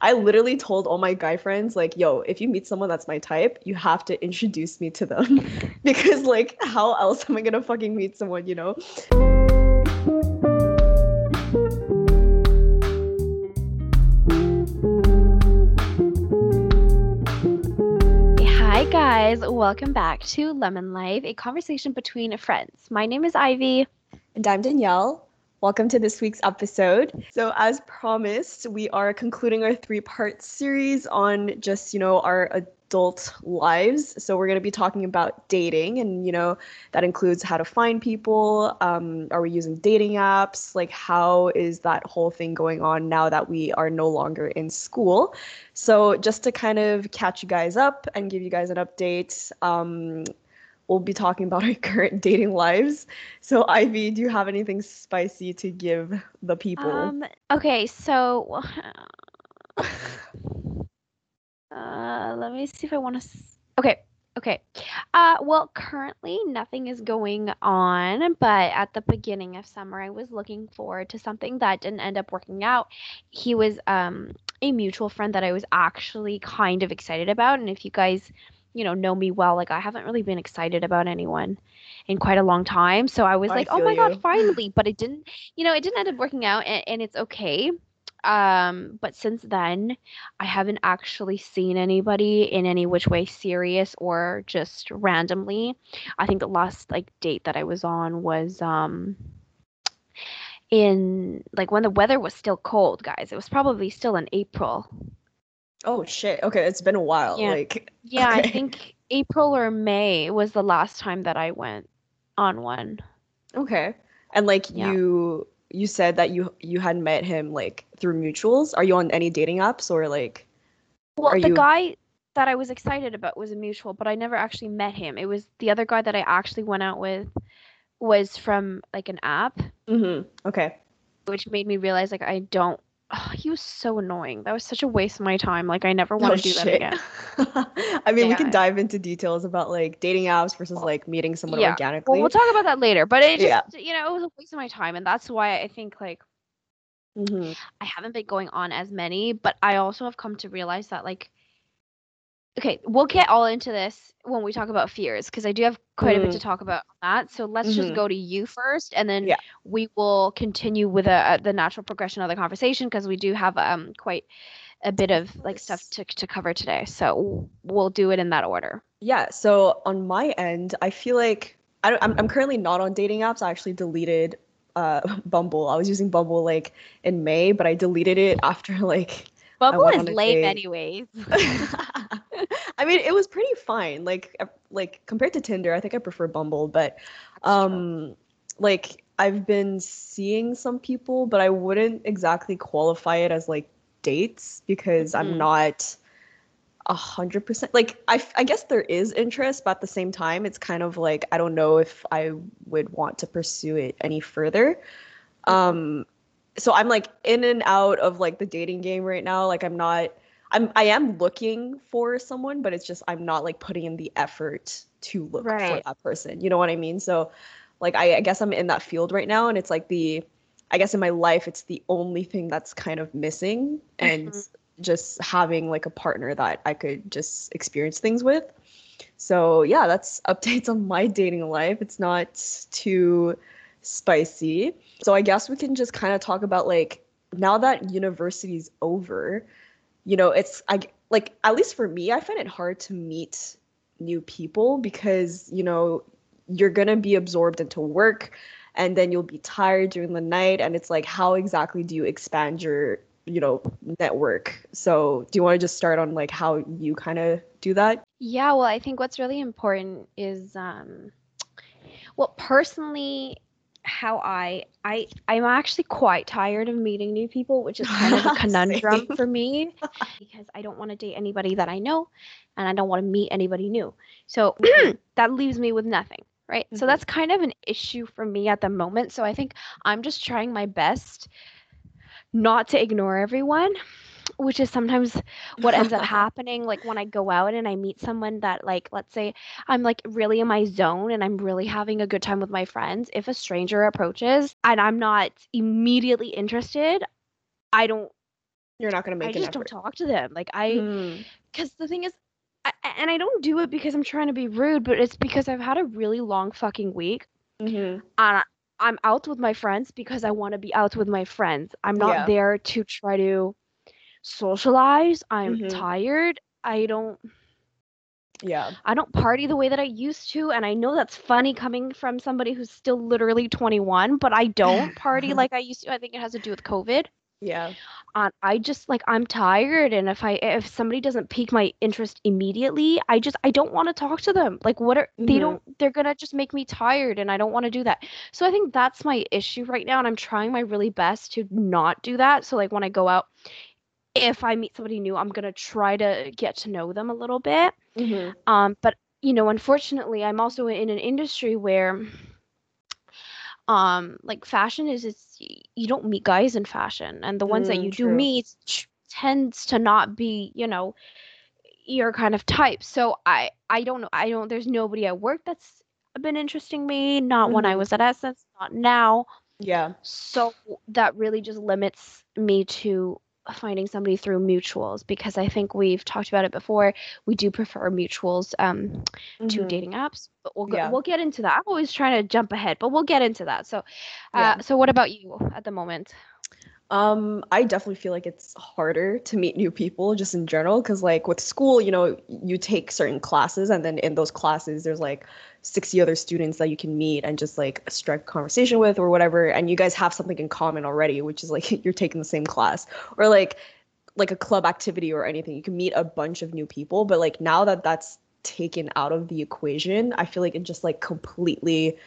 I literally told all my guy friends, like, yo, if you meet someone that's my type, you have to introduce me to them. because, like, how else am I gonna fucking meet someone, you know? Hi, guys. Welcome back to Lemon Life, a conversation between friends. My name is Ivy. And I'm Danielle. Welcome to this week's episode. So, as promised, we are concluding our three part series on just, you know, our adult lives. So, we're going to be talking about dating, and, you know, that includes how to find people. Um, are we using dating apps? Like, how is that whole thing going on now that we are no longer in school? So, just to kind of catch you guys up and give you guys an update, um, we'll be talking about our current dating lives. So, Ivy, do you have anything spicy to give the people? Um, okay, so uh, let me see if I want to. S- okay, okay. Uh, well, currently nothing is going on, but at the beginning of summer, I was looking forward to something that didn't end up working out. He was um a mutual friend that I was actually kind of excited about, and if you guys you know know me well like i haven't really been excited about anyone in quite a long time. So i was I like oh my you. god finally but it didn't you know it didn't end up working out and, and it's okay. Um but since then i haven't actually seen anybody in any which way serious or just randomly. I think the last like date that i was on was um in like when the weather was still cold guys. It was probably still in april Oh shit. Okay, it's been a while. Yeah. Like Yeah, I think April or May was the last time that I went on one. Okay. And like Yeah. you you said that you you had met him like through mutuals. Are you on any dating apps or like Well, the you- guy that I was excited about was a mutual, but I never actually met him. It was the other guy that I actually went out with was from like an app, Mhm. Okay. which made me realize like I don't oh, he was so annoying. That was such a waste of my time. Like I never want Oh, to do that again. I mean, we can dive into details about like dating apps versus like meeting someone Yeah. organically. Well, we'll talk about that later, but it just Yeah. you know, it was a waste of my time and that's why I think like Mhm. I haven't been going on as many, but I also have come to realize that like okay, we'll get all into this when we talk about fears because I do have quite a bit to talk about on that. So let's just Mhm. go to you first and then Yeah. we will continue with a, a, the natural progression of the conversation because we do have um quite a bit of like stuff to to cover today. So we'll do it in that order. Yeah, so on my end, I feel like I don't, I'm, I'm currently not on dating apps. I actually deleted uh, Bumble. I was using Bumble like in May, but I deleted it after like Bumble is lame anyways. I mean, it was pretty fine. Like uh, like compared to Tinder, I think I prefer Bumble, but um like I've been seeing some people, but I wouldn't exactly qualify it as like dates because I'm Mhm. not a hundred percent like I I guess there is interest but at the same time it's kind of like i don't know if i would want to pursue it any further um so i'm like in and out of like the dating game right now like i'm not i'm i am looking for someone but it's just i'm not like putting in the effort to look for that person you know what i mean? So like I, I guess i'm in that field right now and it's like the i guess in my life it's the only thing that's kind of missing and Mhm. just having like a partner that i could just experience things with. So yeah that's updates on my dating life. It's not too spicy. So i guess we can just kind of talk about like now that university's over you know it's i like at least for me i find it hard to meet new people because you know you're gonna be absorbed into work and then you'll be tired during the night and it's like how exactly do you expand your you know network? So do you want to just start on like how you kind of do that? Yeah, well, I think what's really important is um well, personally how I I I'm actually quite tired of meeting new people, which is kind of a conundrum for me because I don't want to date anybody that I know and I don't want to meet anybody new. So that leaves me with nothing, right? So Mhm. that's kind of an issue for me at the moment. So I think I'm just trying my best not to ignore everyone, which is sometimes what ends up happening like when I go out and I meet someone that like let's say I'm like really in my zone and I'm really having a good time with my friends if a stranger approaches and I'm not immediately interested I don't You're not gonna make it. I just don't talk to them. Like I, Mm, because the thing is, I, and I don't do it because I'm trying to be rude, but it's because I've had a really long fucking week, mhm. and I- I'm out with my friends because I want to be out with my friends. I'm not Yeah. there to try to socialize. I'm Mhm. tired. I don't. Yeah. I don't party the way that I used to, and I know that's funny coming from somebody who's still literally 21, but I don't party like I used to. I think it has to do with COVID. Yeah. And I just like I'm tired, and if I if somebody doesn't pique my interest immediately, I just I don't want to talk to them. Like what are they Mhm. don't they're gonna just make me tired, and I don't want to do that. So I think that's my issue right now, and I'm trying my really best to not do that. So like when I go out, if I meet somebody new, I'm gonna try to get to know them a little bit. Mhm. Um, but you know, unfortunately, I'm also in an industry where, um, like fashion is it's you don't meet guys in fashion, and the ones that Mm, you do meet tends to not be, you know, your kind of type. So I I don't know. I don't. There's nobody at work that's been interesting me. Not when I Mhm. was at Essence. Not now. Yeah. So that really just limits me to finding somebody through mutuals because I think we've talked about it before. We do prefer mutuals um, to Mhm. dating apps, but we'll go, Yeah. we'll get into that. I'm always trying to jump ahead, but we'll get into that. So, uh, Yeah. so what about you at the moment? Um, I definitely feel like it's harder to meet new people just in general because like with school, you know, you take certain classes and then in those classes there's like 60 other students that you can meet and just like strike conversation with or whatever and you guys have something in common already, which is like you're taking the same class or like like a club activity or anything. You can meet a bunch of new people, but like now that that's taken out of the equation, I feel like it just like completely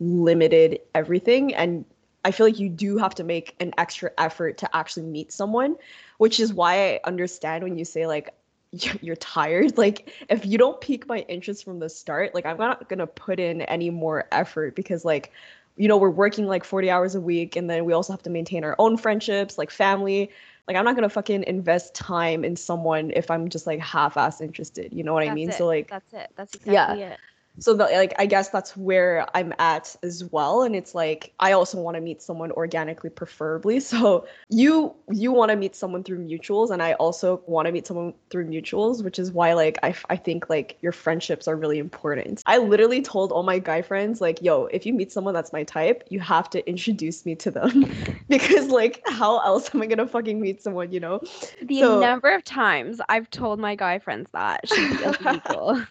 limited everything and I feel like you do have to make an extra effort to actually meet someone, which is why I understand when you say like you're tired. Like if you don't pique my interest from the start, like I'm not gonna put in any more effort because like you know we're working like 40 hours a week and then we also have to maintain our own friendships, like family. Like I'm not gonna fucking invest time in someone if I'm just like half-ass interested. You know what I mean? it. So like That's it. That's Yeah. exactly it. So the, like i guess that's where i'm at as well. And it's like i also want to meet someone organically preferably. So you you want to meet someone through mutuals and i also want to meet someone through mutuals which is why like I, I think like your friendships are really important. I literally told all my guy friends like yo if you meet someone that's my type you have to introduce me to them. Because like how else am i gonna fucking meet someone you know? The So- number of times I've told my guy friends that should be illegal.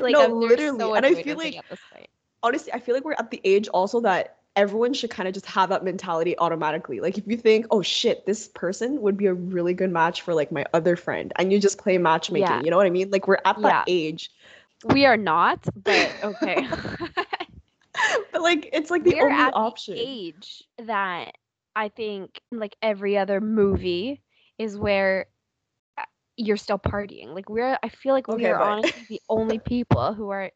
like, No, I'm- literally, so and I feel like- at this point. honestly, I feel like we're at the age also that everyone should kind of just have that mentality automatically. Like if you think, oh shit, this person would be a really good match for like my other friend, and you just play matchmaking. Yeah. You know what I mean? Like we're at that Yeah. age, we are not, but okay. but like it's like the we're only at option. the age that I think like every other movie is where uh, you're still partying. Like we're I feel like we Okay, are but- honestly the only people who are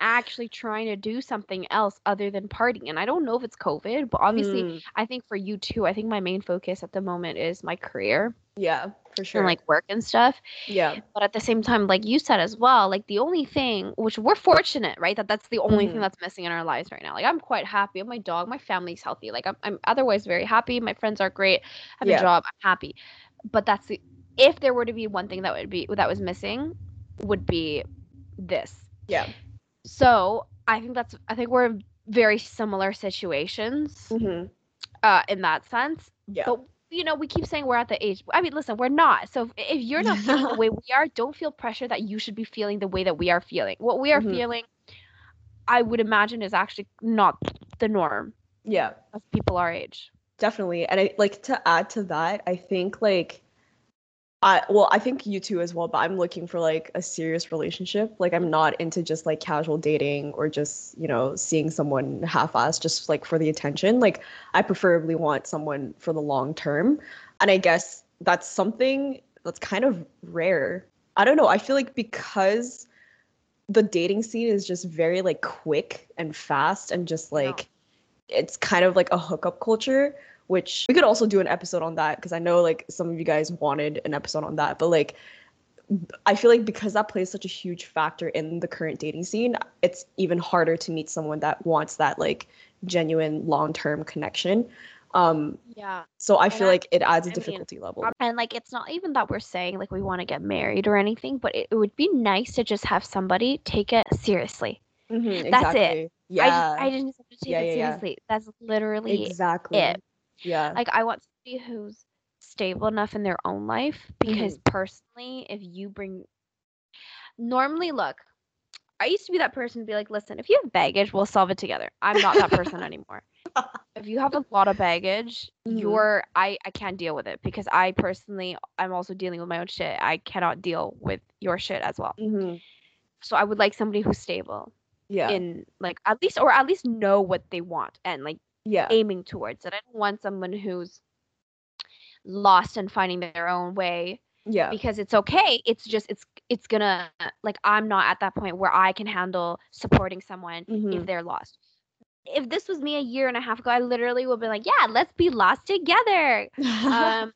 actually trying to do something else other than partying. And I don't know if it's COVID, but obviously Mm, I think for you too, I think my main focus at the moment is my career yeah, for sure. and like work and stuff. yeah, But at the same time, like you said as well, like the only thing, which we're fortunate, right, that that's the only Mhm. thing that's missing in our lives right now. Like I'm quite happy. My dog, my family's healthy. Like I'm, I'm otherwise very happy. My friends are great. I have Yeah. a job. I'm happy. But that's the if there were to be one thing that would be that was missing, would be this. yeah. So I think that's I think we're in very similar situations hmm uh, in that sense. Yeah. But you know, we keep saying we're at the age. I mean, listen, we're not. So if, if you're not feeling the way we are, don't feel pressure that you should be feeling the way that we are feeling. What we are Mhm. feeling, I would imagine, is actually not the norm yeah. of people our age. definitely and i like to add to that i think like i well i think you too as well but i'm looking for like a serious relationship. Like i'm not into just like casual dating or just you know seeing someone half-assed just like for the attention. Like i preferably want someone for the long term. And i guess that's something that's kind of rare. I don't know. I feel like because the dating scene is just very like quick and fast and just like it's kind of like a hookup culture which we could also do an episode on that because i know like some of you guys wanted an episode on that but like i feel like because that plays such a huge factor in the current dating scene it's even harder to meet someone that wants that like genuine long-term connection Um, Yeah. so I And feel I- like it adds a I mean, difficulty level. And like it's not even that we're saying like we want to get married or anything, but it, it would be nice to just have somebody take it seriously. Mhm, that's it. exactly. I just I just need someone to take Yeah, it yeah, yeah. seriously. That's literally exactly. it. Yeah. like I want somebody who's stable enough in their own life because Mm-hmm. personally, if you bring normally look, I used to be that person to be like, listen, if you have baggage, we'll solve it together. I'm not that person anymore. If you have a lot of baggage, Mhm. you're I I can't deal with it because I personally I'm also dealing with my own shit. I cannot deal with your shit as well. Mhm. So I would like somebody who's stable Yeah. in like at least or at least know what they want and like yeah. aiming towards it. I don't want someone who's lost and finding their own way Yeah. because it's okay. It's just it's it's gonna like I'm not at that point where I can handle supporting someone Mhm. if they're lost. If this was me a year and a half ago, I literally would be like, yeah, let's be lost together. Um,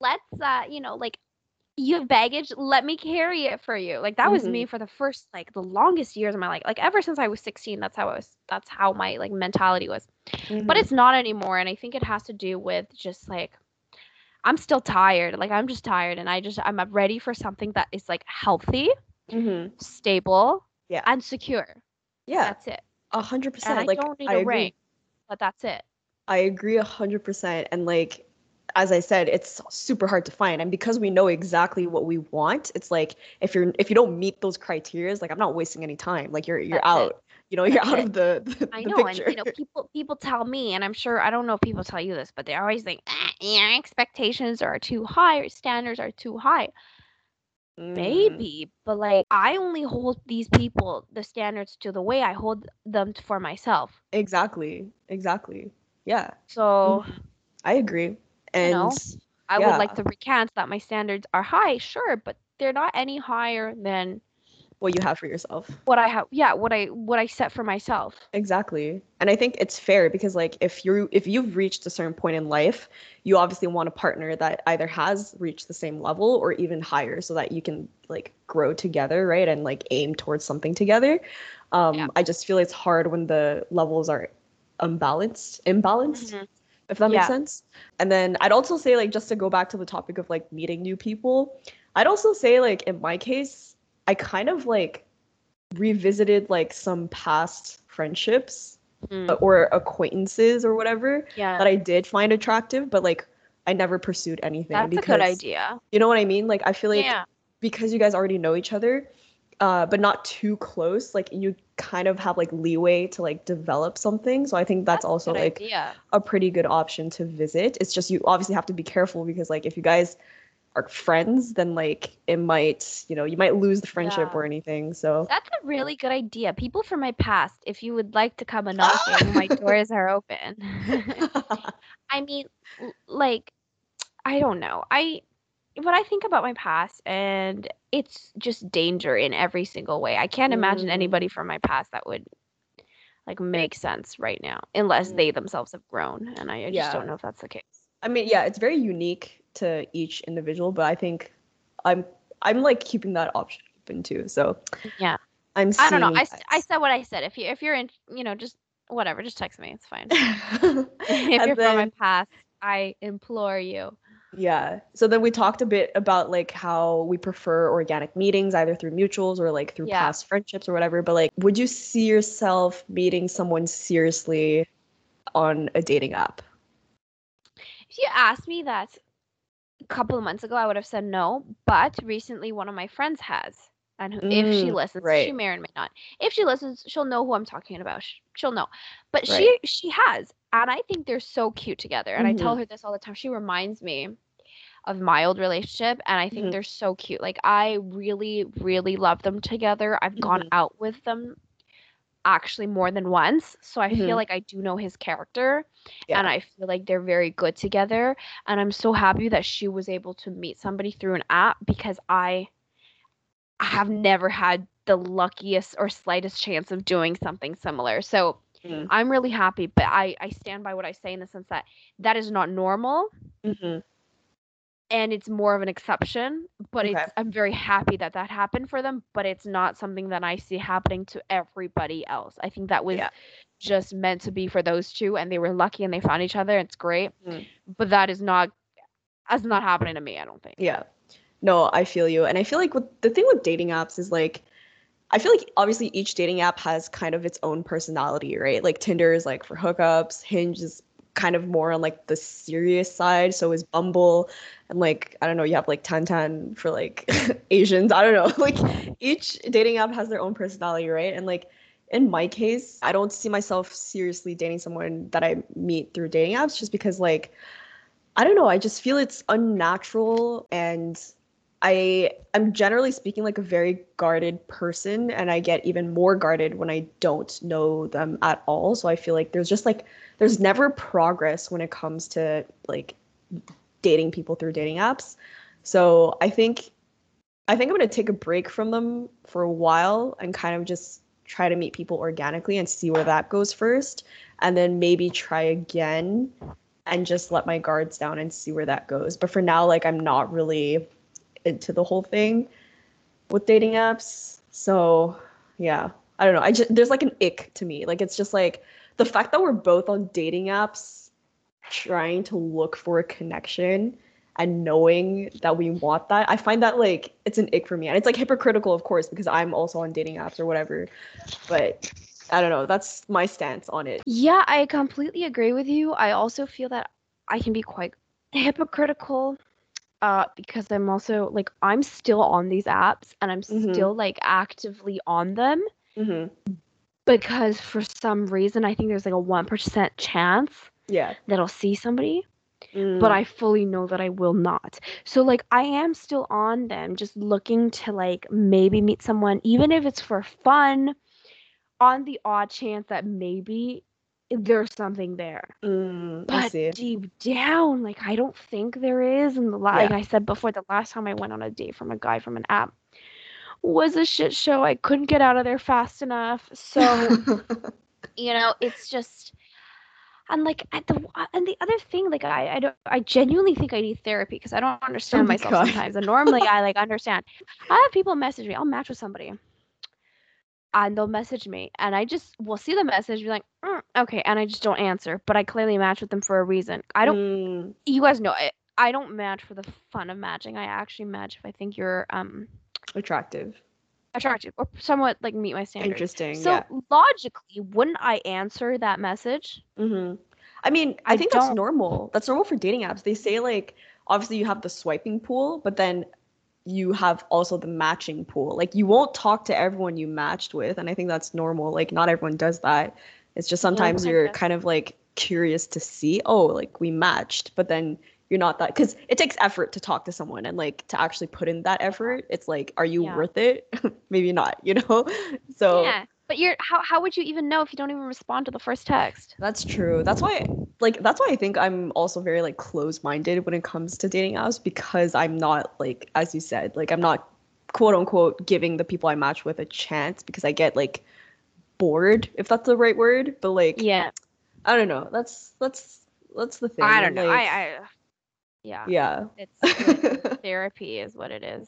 let's uh, you know, like you have baggage, let me carry it for you. Like that was me for the first like the longest years of my life. Like ever since I was 16, that's how I was that's how my like mentality was but Mhm. it's not anymore and i think it has to do with just like i'm still tired like i'm just tired and i just i'm ready for something that is like healthy Mhm. stable Yeah. and secure Yeah. that's it A hundred percent. i Like don't need I a agree. ring but that's it I agree a hundred percent. And like as I said, it's super hard to find. And because we know exactly what we want, it's like if you're if you don't meet those criteria, like I'm not wasting any time. Like you're you're That's it. out. You know, you're out it. of the, the, i the know picture. and you know people people tell me and i'm sure i don't know if people tell you this but they're always think, ah, your expectations are too high or standards are too high Mm, maybe but like i only hold these people the standards to the way i hold them for myself Exactly. Exactly. Yeah. so I agree. And know, I Yeah. would like to recant that my standards are high, sure, but they're not any higher than what you have for yourself. what I have. Yeah, what I what I set for myself. Exactly. And I think it's fair because like if you if you've reached a certain point in life, you obviously want a partner that either has reached the same level or even higher so that you can like grow together, right? And like aim towards something together. Um Yeah. I just feel it's hard when the levels are unbalanced, imbalanced, Mhm. If that makes sense. And then I'd also say like just to go back to the topic of like meeting new people, I'd also say like in my case, I kind of like revisited like some past friendships Mm. or acquaintances or whatever Yeah, that I did find attractive, but like I never pursued anything that's a because good idea. you know what I mean? Like I feel like yeah, because you guys already know each other, uh, but not too close, like you kind of have like leeway to like develop something. So I think that's, a also like idea. a pretty good option to visit. It's just you obviously have to be careful because like if you guys are friends, then like it might, you know, you might lose the friendship Yeah. or anything. So That's a really good idea. People from my past, if you would like to come a knocking, my doors are open. I mean, like, I don't know. I when I think about my past, and it's just danger in every single way. I can't imagine Mm. anybody from my past that would like make sense right now, unless Mm. they themselves have grown. And I, I just Yeah. don't know if that's the case. I mean, yeah, it's very unique to each individual, but I think I'm I'm like keeping that option open too. So Yeah. I'm I don't know. I, I, s- I it. said what I said. If you if you're in, you know, just whatever, just text me. It's fine. and if you're from my past, I implore you. Yeah, so then we talked a bit about like how we prefer organic meetings either through mutuals or like through Yeah. past friendships or whatever. But like, would you see yourself meeting someone seriously on a dating app? If you asked me that a couple of months ago, I would have said no. But recently, one of my friends has. And who, if she Mm, listens, she may or may not. If she listens, she'll know who I'm talking about. She'll know. But Right. she she has, and I think they're so cute together. And I tell Mhm. her this all the time. She reminds me of my old relationship, and I think Mhm. they're so cute. Like I really, really love them together. I've gone Mhm. out with them actually more than once, so I Mhm. feel like I do know his character Yeah. and I feel like they're very good together. And I'm so happy that she was able to meet somebody through an app because I I have never had the luckiest or slightest chance of doing something similar. So Mm. I'm really happy, but I I stand by what I say in the sense that that is not normal. Mhm. And it's more of an exception, but Okay. it's I'm very happy that that happened for them, but it's not something that I see happening to everybody else. I think that was Yeah. just meant to be for those two and they were lucky and they found each other. It's great. Mm. But that is not that's not happening to me, I don't think. Yeah. No, I feel you. And I feel like what the thing with dating apps is like I feel like obviously each dating app has kind of its own personality, right? Like Tinder is like for hookups, Hinge is kind of more on like the serious side, so is Bumble and like I don't know, you have like Tantan for like Asians. I don't know. Like each dating app has their own personality, right? And like in my case, I don't see myself seriously dating someone that I meet through dating apps just because like I don't know, I just feel it's unnatural and I I'm generally speaking like a very guarded person and I get even more guarded when I don't know them at all. So I feel like there's just like there's never progress when it comes to like dating people through dating apps. So I think I think I'm going to take a break from them for a while and kind of just try to meet people organically and see where that goes first and then maybe try again and just let my guards down and see where that goes. But for now like I'm not really into the whole thing with dating apps. So yeah, I don't know. I just there's like an ick to me. Like it's just like the fact that we're both on dating apps trying to look for a connection and knowing that we want that. I find that like it's an ick for me. And it's like hypocritical of course because I'm also on dating apps or whatever. But I don't know. That's my stance on it. Yeah, I completely agree with you. I also feel that I can be quite hypocritical uh because I'm also like I'm still on these apps and I'm Mhm. still like actively on them hmm because for some reason I think there's like a 1% chance Yeah. that I'll see somebody, Mm. but I fully know that I will not. So like I am still on them just looking to like maybe meet someone even if it's for fun on the odd chance that maybe there's something there. Mm, I But deep down, like I don't think there is. And the la- like I said before, the last time I went on a date from a guy from an app was a shit show. I couldn't get out of there fast enough. So you know, it's just and like at the and the other thing, like I I don't I genuinely think I need therapy because I don't understand my myself God. sometimes. And normally I like understand. I have people message me. I'll match with somebody. And they'll message me, and I just will see the message, be like, "Mm, okay, and I just don't answer. But I clearly match with them for a reason. I don't Mm, you guys know I, I don't match for the fun of matching. I actually match if I think you're um attractive. attractive or somewhat like meet my standards. Interesting. So yeah. logically, wouldn't I answer that message? hmm I mean, I, I think that's don't- normal. That's normal for dating apps. They say like obviously you have the swiping pool, but then you have also the matching pool. Like you won't talk to everyone you matched with, and I think that's normal. Like not everyone does that. It's just sometimes I you're kind of like curious to see, oh, like we matched, but then you're not that because it takes effort to talk to someone and like to actually put in that effort. It's like, are you Yeah. worth it? Maybe not, you know? So Yeah. But you're how how would you even know if you don't even respond to the first text? That's true. That's why like that's why I think I'm also very like close-minded when it comes to dating apps because I'm not like as you said, like I'm not quote unquote giving the people I match with a chance because I get like bored if that's the right word, but like Yeah. I don't know. That's that's that's the thing. I don't know. like, I I yeah. yeah. It's therapy is what it is.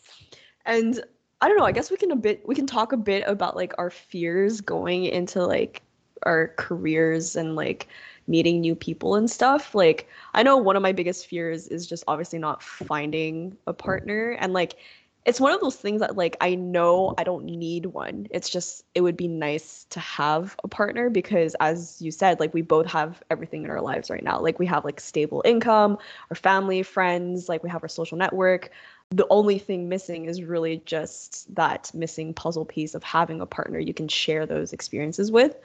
And I don't know, I guess we can a bit we can talk a bit about like our fears going into like our careers and like meeting new people and stuff. Like I know one of my biggest fears is just obviously not finding a partner and like it's one of those things that like I know I don't need one. It's just it would be nice to have a partner because as you said, like we both have everything in our lives right now. Like we have like stable income, our family, friends, like we have our social network the only thing missing is really just that missing puzzle piece of having a partner you can share those experiences with.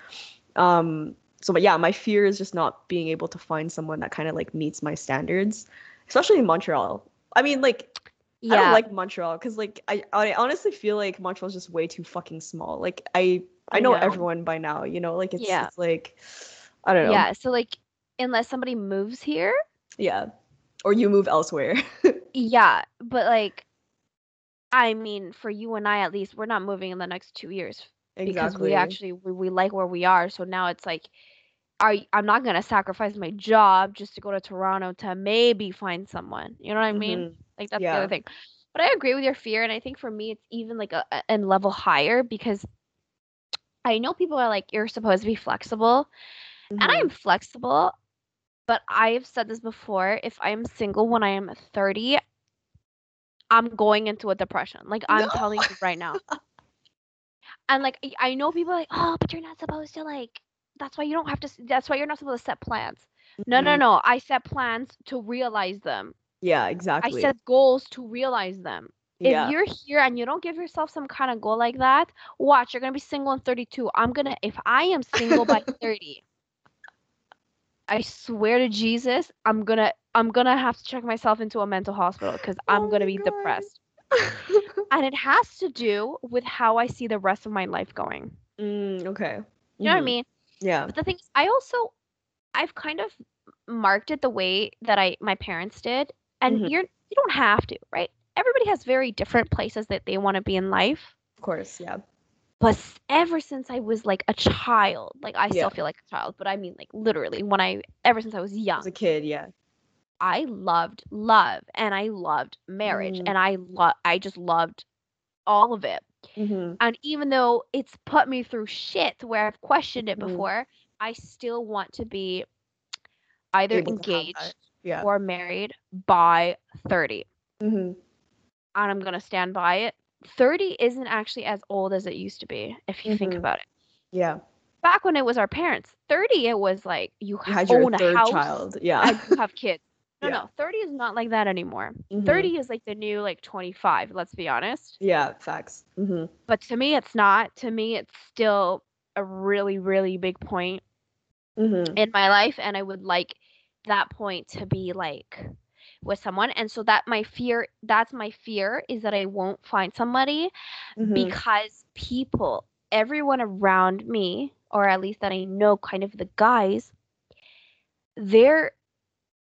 Um, so, but yeah, my fear is just not being able to find someone that kind of like meets my standards, especially in Montreal. I mean, like, yeah. I don't like Montreal because, like, I, I honestly feel like Montreal is just way too fucking small. Like, I I I know know. everyone by now, you know, like it's, Yeah. it's like I don't know, Yeah. So like unless somebody moves here, yeah, or you move elsewhere. yeah. But like I mean, for you and I at least, we're not moving in the next two years because we actually we, we like where we are. So now it's like are I'm not gonna sacrifice my job just to go to Toronto to maybe find someone. You know what I mean? Mhm. Like that's the other thing. But I agree with your fear, and I think for me it's even like a, a a level higher because I know people are like you're supposed to be flexible, and I Mhm. am flexible, but I've said this before. If I am single when I am 30, I'm going into a depression. Like I'm No. telling you right now. And like I- know people are like, oh, but you're not supposed to like. That's why you don't have to. That's why you're not supposed to set plans. No, no, Mhm. no. I set plans to realize them. Yeah, exactly. I set goals to realize them. yeah. If you're here and you don't give yourself some kind of goal like that, watch, you're gonna be single in 32. I'm gonna if I am single by 30, I swear to Jesus, I'm gonna I'm gonna have to check myself into a mental hospital because I'm Oh gonna be God. depressed. And it has to do with how I see the rest of my life going. mm, okay. You know what I Mhm. mean? Yeah. But the thing is, I also I've kind of marked it the way that I my parents did, and Mhm. you're you don't have to, right? Everybody has very different places that they want to be in life. Of course. Yeah. But ever since I was like a child, like I Yeah. still feel like a child, but I mean like literally when I ever since I was young, As a kid, yeah. I loved love and I loved marriage Mm. and I lo- I just loved all of it. Mm-hmm. And even though it's put me through shit where I've questioned it Mhm. before, I still want to be either Able to have that. engaged Yeah. or married by 30. Mm-hmm. And I'm going to stand by it. 30 isn't actually as old as it used to be if you think Mhm. about it. Yeah. Back when it was our parents, 30 it was like you, You ha- had your own a third house child. Yeah. you have kids. No, Yeah. no, 30 is not like that anymore. Mhm. 30 is like the new like 25, let's be honest. Yeah. Facts. Mm-hmm. But to me it's not. To me it's still a really really big point Mm-hmm. in my life and I would like that point to be like with someone and so that my fear that's my fear is that I won't find somebody Mm-hmm. because people everyone around me or at least that I know kind of the guys they're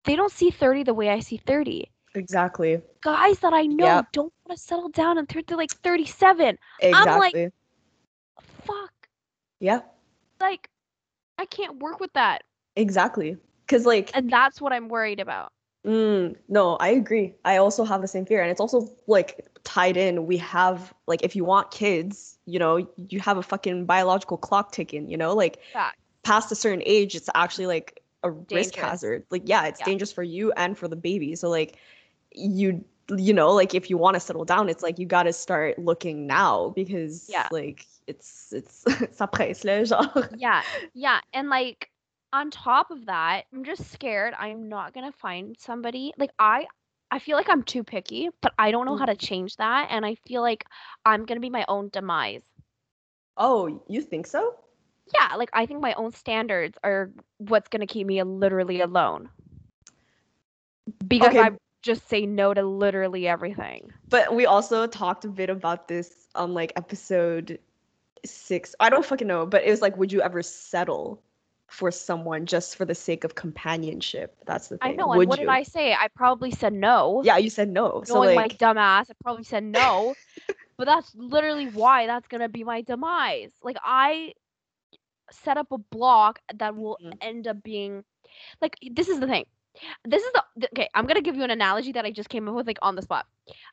they don't see 30 the way I see 30 Exactly. guys that I know Yep. don't want to settle down and they're, like 37 Exactly. fuck yeah. like I can't work with that Exactly. Because like and that's what I'm worried about Mm, no, I agree. I also have the same fear. And it's also like tied in. We have, like, if you want kids, you know, you have a fucking biological clock ticking, you know, like Fact. past a certain age, it's actually like a risk hazard. Like, yeah, it's Yeah. dangerous for you and for the baby. So, like, you, you know, like if you want to settle down, it's like you got to start looking now because, Yeah. like, it's, it's, ça presse, là, genre. yeah yeah and like on top of that i'm just scared i'm not gonna find somebody like i i feel like i'm too picky but i don't know how mm. to change that and i feel like i'm gonna be my own demise Oh, you think so? Yeah like i think my own standards are what's gonna keep me literally alone because Okay. i just say no to literally everything But we also talked a bit about this on like episode six. I don't fucking know, but it was like, would you ever settle for someone just for the sake of companionship? That's the thing. i know and what you? did i say i probably said no Yeah, you said no. So like, my dumb ass, I probably said no. but that's literally why that's gonna be my demise. Like I set up a block that will Mhm. end up being like this is the thing. This is the okay. I'm gonna give you an analogy that I just came up with like on the spot.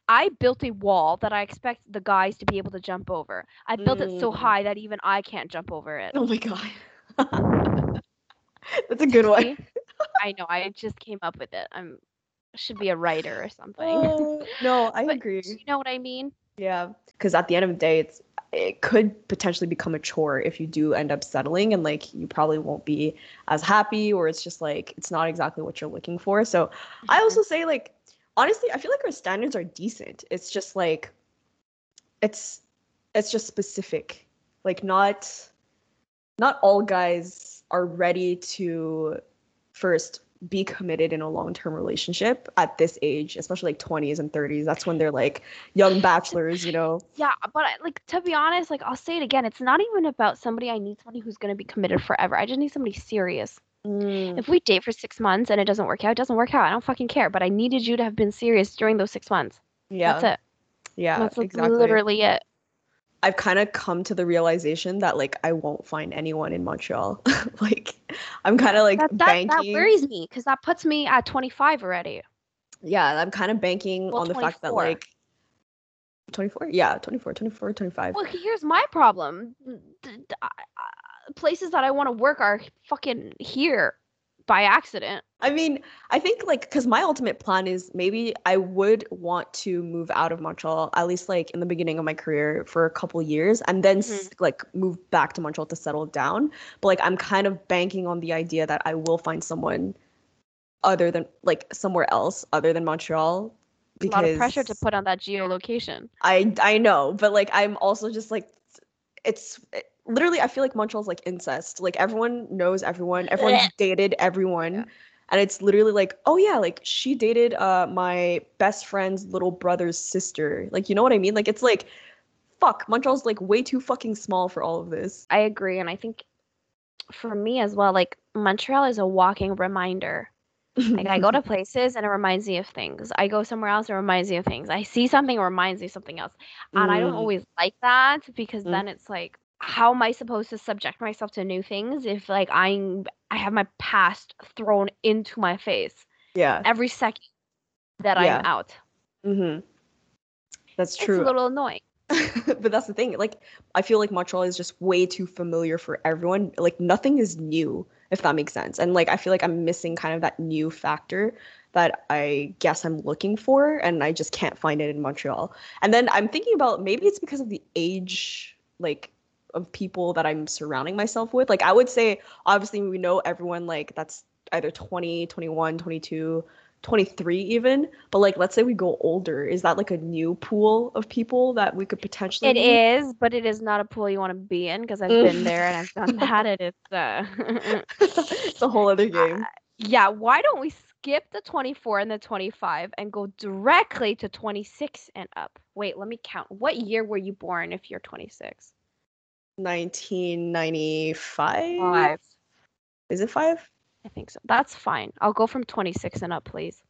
I built a wall that I expect the guys to be able to jump over. I built it so Mm. high that even I can't jump over it. oh my god, that's a good one. I know. I just came up with it. I'm should be a writer or something. Oh, no, I But agree. You know what I mean? Yeah, because at the end of the day, it's it could potentially become a chore if you do end up settling, and like you probably won't be as happy, or it's just like it's not exactly what you're looking for. So I mm-hmm. also say like honestly, I feel like our standards are decent. It's just like it's it's just specific. Like not not all guys are ready to first be committed in a long-term relationship at this age, especially like 20s and 30s. That's when they're like young bachelors, you know. Yeah, but like to be honest, like I'll say it again, it's not even about somebody I need somebody who's gonna be committed forever. I just need somebody serious. Mm, If we date for six months and it doesn't work out, it doesn't work out. I don't fucking care. But I needed you to have been serious during those six months. yeah. That's it. Yeah, That's like exactly. literally it. I've kind of come to the realization that like I won't find anyone in Montreal. like I'm kind of like That, that, that worries me because that puts me at 25 already. yeah, I'm kind of banking Well, on the fact that like 24, yeah, 24, 24, 25. Well, here's my problem. D- I- I- Places that I want to work are fucking here by accident. I mean, I think like because my ultimate plan is maybe I would want to move out of Montreal at least like in the beginning of my career for a couple years and then mm-hmm. s like move back to Montreal to settle down. But like I'm kind of banking on the idea that I will find someone other than like somewhere else other than Montreal A lot of pressure to put on that geolocation. I I know, but like I'm also just like it's it- literally I feel like Montreal's like incest. Like everyone knows everyone, everyone's dated everyone. Yeah. And it's literally like, oh yeah, like she dated uh my best friend's little brother's sister. Like you know what I mean? Like it's like fuck, Montreal's like way too fucking small for all of this. I agree, and I think for me as well, like Montreal is a walking reminder. Like I go to places and it reminds me of things. I go somewhere else, it reminds me of things. I see something, it reminds me of something else. And I don't Mm, always like that because Mm. then it's like, how am I supposed to subject myself to new things if like I'm I have my past thrown into my face yeah. every second that Yeah. I'm out? Mm-hmm. That's true. It's a little annoying. but that's the thing. Like, I feel like Montreal is just way too familiar for everyone. Like, nothing is new, if that makes sense. And like, I feel like I'm missing kind of that new factor that I guess I'm looking for, and I just can't find it in Montreal. And then I'm thinking about maybe it's because of the age, like, of people that I'm surrounding myself with. Like, I would say, obviously, we know everyone, like, that's either 20, 21, 22. 23 even but like let's say we go older is that like a new pool of people that we could potentially It meet? is, but it is not a pool you want to be in because I've been there and I've done that. And it's uh it's a whole other game. yeah, why don't we skip the 24 and the 25 and go directly to 26 and up? Wait, let me count. What year were you born if you're 26? 1995 Five. is it five I think so. That's fine. I'll go from 26 and up, please.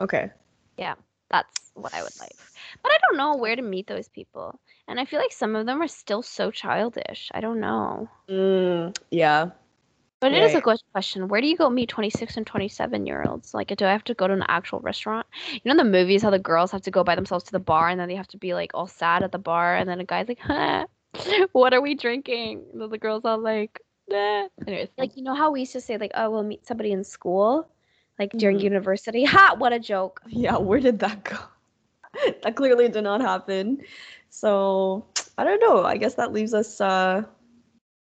okay Yeah, That's what I would like. But I don't know where to meet those people. And I feel like some of them are still so childish. I don't know. mm, yeah But it is a good question. Where do you go meet 26 and 27 year olds? Like, do I have to go to an actual restaurant? You know, in the movies, how the girls have to go by themselves to the bar and then they have to be like all sad at the bar. And then a guy's like, huh, what are we drinking? And the girls are like, nah. Anyways, like, you know how we used to say, like, oh, we'll meet somebody in school, like during Mhm. university? Ha, what a joke. yeah where did that go that clearly did not happen so i don't know i guess that leaves us uh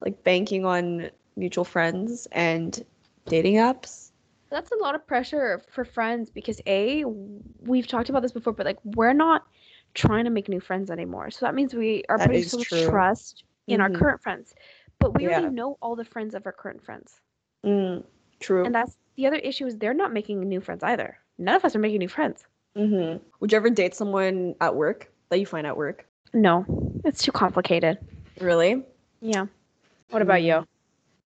like banking on mutual friends and dating apps That's a lot of pressure for friends because A, we've talked about this before, but like, we're not trying to make new friends anymore. So that means we are That putting so much true. trust in our Mhm. current friends. But we Yeah. already know all the friends of our current friends. mm, true And that's the other issue is they're not making new friends either. None of us are making new friends. hmm would you ever date someone at work that you find at work No, it's too complicated. really Yeah. What about you?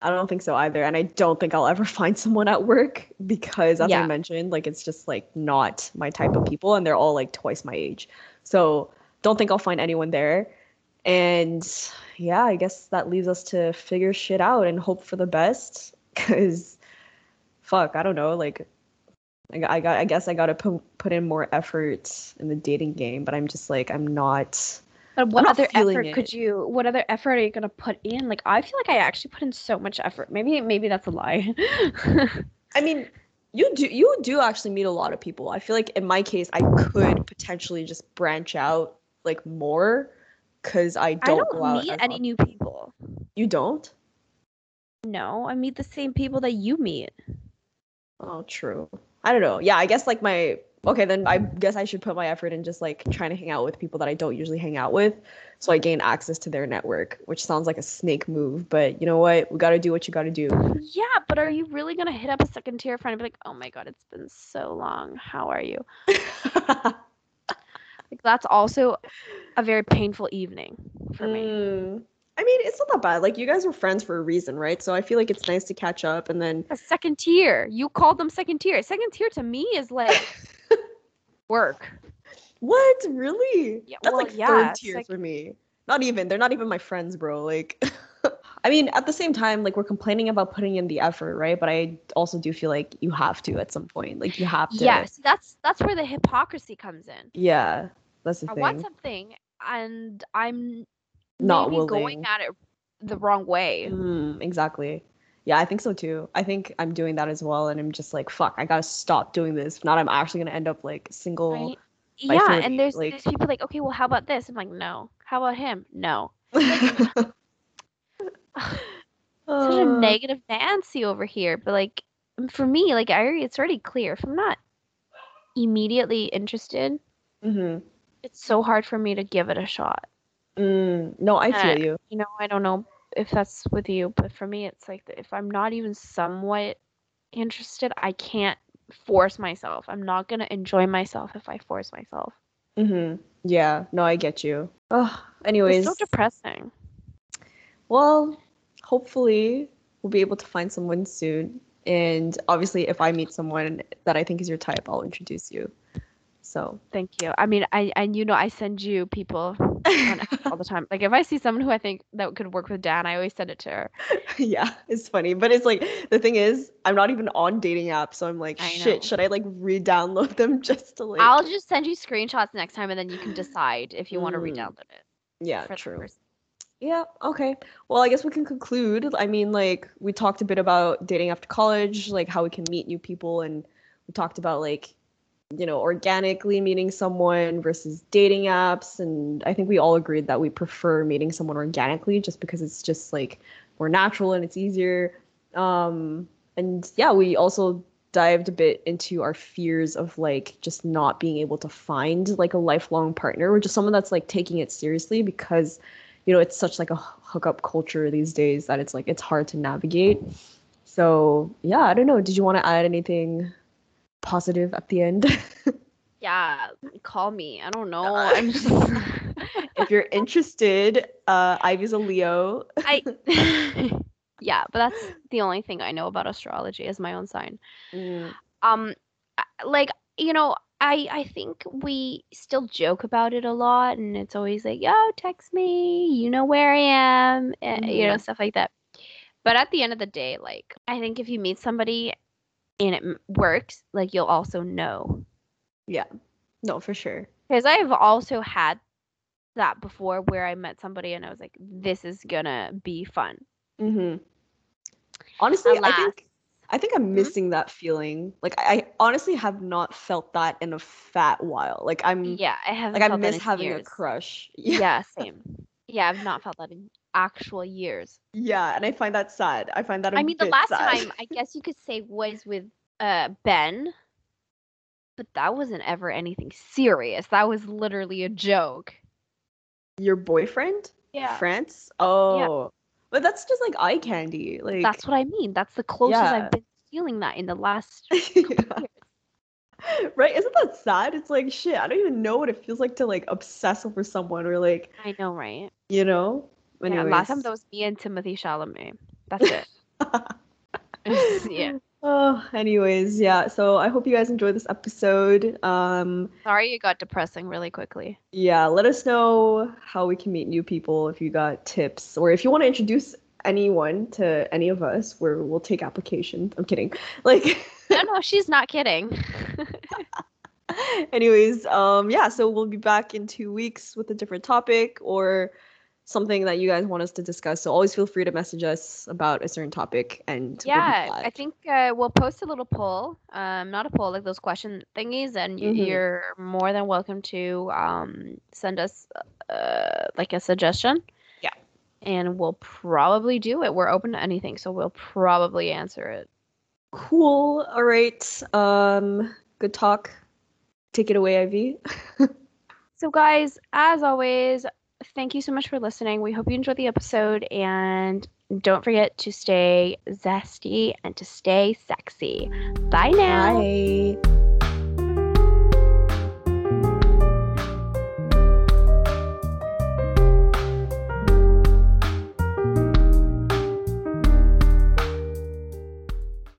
I don't think so either. And I don't think I'll ever find someone at work because, as Yeah. I mentioned, like it's just like not my type of people and they're all like twice my age. So don't think I'll find anyone there. And yeah, I guess that leaves us to figure shit out and hope for the best. Cause fuck, I don't know. Like I got, I guess I got to put put in more effort in the dating game, but I'm just like I'm not. But what other effort could you? What other effort are you gonna put in? Like I feel like I actually put in so much effort. Maybe maybe that's a lie. I mean, you do you do actually meet a lot of people. I feel like in my case, I could potentially just branch out like more because I I don't, don't go out. meet any new people. You don't? No, I meet the same people that you meet. Oh, true. I don't know. Yeah, I guess like my okay, then I guess I should put my effort in just like trying to hang out with people that I don't usually hang out with, so I gain access to their network. Which sounds like a snake move, but you know what? We got to do what you got to do. Yeah, but are you really gonna hit up a second tier friend and be like, "Oh my god, it's been so long. How are you?" Like that's also a very painful evening for me. Mm. I mean, it's not that bad. Like you guys were friends for a reason, right? So I feel like it's nice to catch up and then A second tier. You called them second tier. Second tier to me is like work. What? Really? Yeah, That's well, like yeah, third tier like- for me. Not even. They're not even my friends, bro. Like, I mean, at the same time, like we're complaining about putting in the effort, right? But I also do feel like you have to at some point. Like you have to. Yes, that's that's where the hypocrisy comes in. Yeah, that's the I thing. want something and I'm Not maybe going at it the wrong way. Mm, exactly. Yeah, I think so too. I think I'm doing that as well, and I'm just like, fuck, I gotta stop doing this. If not, I'm actually gonna end up like single. Right? Yeah, 30, and there's like- there's people like, okay, well, how about this? I'm like, no. How about him? No. Such a Uh, negative Nancy over here, but like for me, like I already, it's already clear. If I'm not immediately interested, mm-hmm. it's so hard for me to give it a shot. Mm, no, I Uh, feel you. You know, I don't know if that's with you, but for me, it's like if I'm not even somewhat interested, I can't force myself. I'm not gonna enjoy myself if I force myself. Mhm. Yeah. No, I get you. Oh, anyways, It's anyways, so depressing. well, hopefully we'll be able to find someone soon. And obviously, if I meet someone that I think is your type, I'll introduce you. So, Thank you. I mean, I and you know, I send you people all the time. Like if I see someone who I think that could work with Dan, I always send it to her. yeah, it's funny. But it's like the thing is, I'm not even on dating apps, so I'm like, I shit, know. should I like re-download them just to like? I'll just send you screenshots next time, and then you can decide if you want to Mm. re-download it. yeah, true. Yeah, okay. Well, I guess we can conclude. I mean, like, we talked a bit about dating after college, like how we can meet new people, and we talked about, like, you know, organically meeting someone versus dating apps. And I think we all agreed that we prefer meeting someone organically just because it's just, like, more natural and it's easier. Um, and yeah, we also dived a bit into our fears of, like, just not being able to find, like, a lifelong partner or just someone that's, like, taking it seriously because you know it's such like a hookup culture these days that it's like it's hard to navigate so yeah i don't know did you want to add anything positive at the end Yeah, call me. I don't know. I'm just if you're interested uh ivy's a leo I. yeah, but that's the only thing I know about astrology is my own sign. Mm, um like you know i i think we still joke about it a lot and it's always like yo text me you know where i am eh, you know Mhm. stuff like that but at the end of the day like i think if you meet somebody and it works like you'll also know. Yeah. No for sure. Because i've also had that before where i met somebody and i was like this is gonna be fun. Mm-hmm. honestly i think i think i'm Mhm. missing that feeling. Like I, I honestly have not felt that in a fat while. Like i'm yeah i haven't like i miss in having a years. crush. Yeah same. Yeah i've not felt that in actual years Yeah, and I find that sad. I find that a I mean, the last sad. time I guess you could say was with uh Ben, but that wasn't ever anything serious. That was literally a joke. Your boyfriend? Yeah, France? Oh. Yeah. But that's just like eye candy. Like that's what I mean. That's the closest Yeah. I've been feeling that in the last. Right? Isn't that sad? It's like shit, I don't even know what it feels like to like obsess over someone or like, I know, right? you know? Yeah, last time that was me and Timothy Chalamet. That's it. yeah. Oh, anyways, yeah. So I hope you guys enjoyed this episode. Um Sorry, it got depressing really quickly. yeah, let us know how we can meet new people if you got tips or if you want to introduce anyone to any of us where we'll take applications. I'm kidding. Like No, no, she's not kidding. anyways, um yeah, so we'll be back in 2 weeks with a different topic or something that you guys want us to discuss. So always feel free to message us about a certain topic and we'll yeah, I think uh, we'll post a little poll. Um, not a poll, like those question thingies, and Mhm. you're more than welcome to um send us uh like a suggestion. Yeah. And we'll probably do it. We're open to anything, so we'll probably answer it. Cool. All right. Um good talk. Take it away, Ivy. So, guys, as always, thank you so much for listening. We hope you enjoyed the episode, and don't forget to stay zesty and to stay sexy. Bye now. Bye.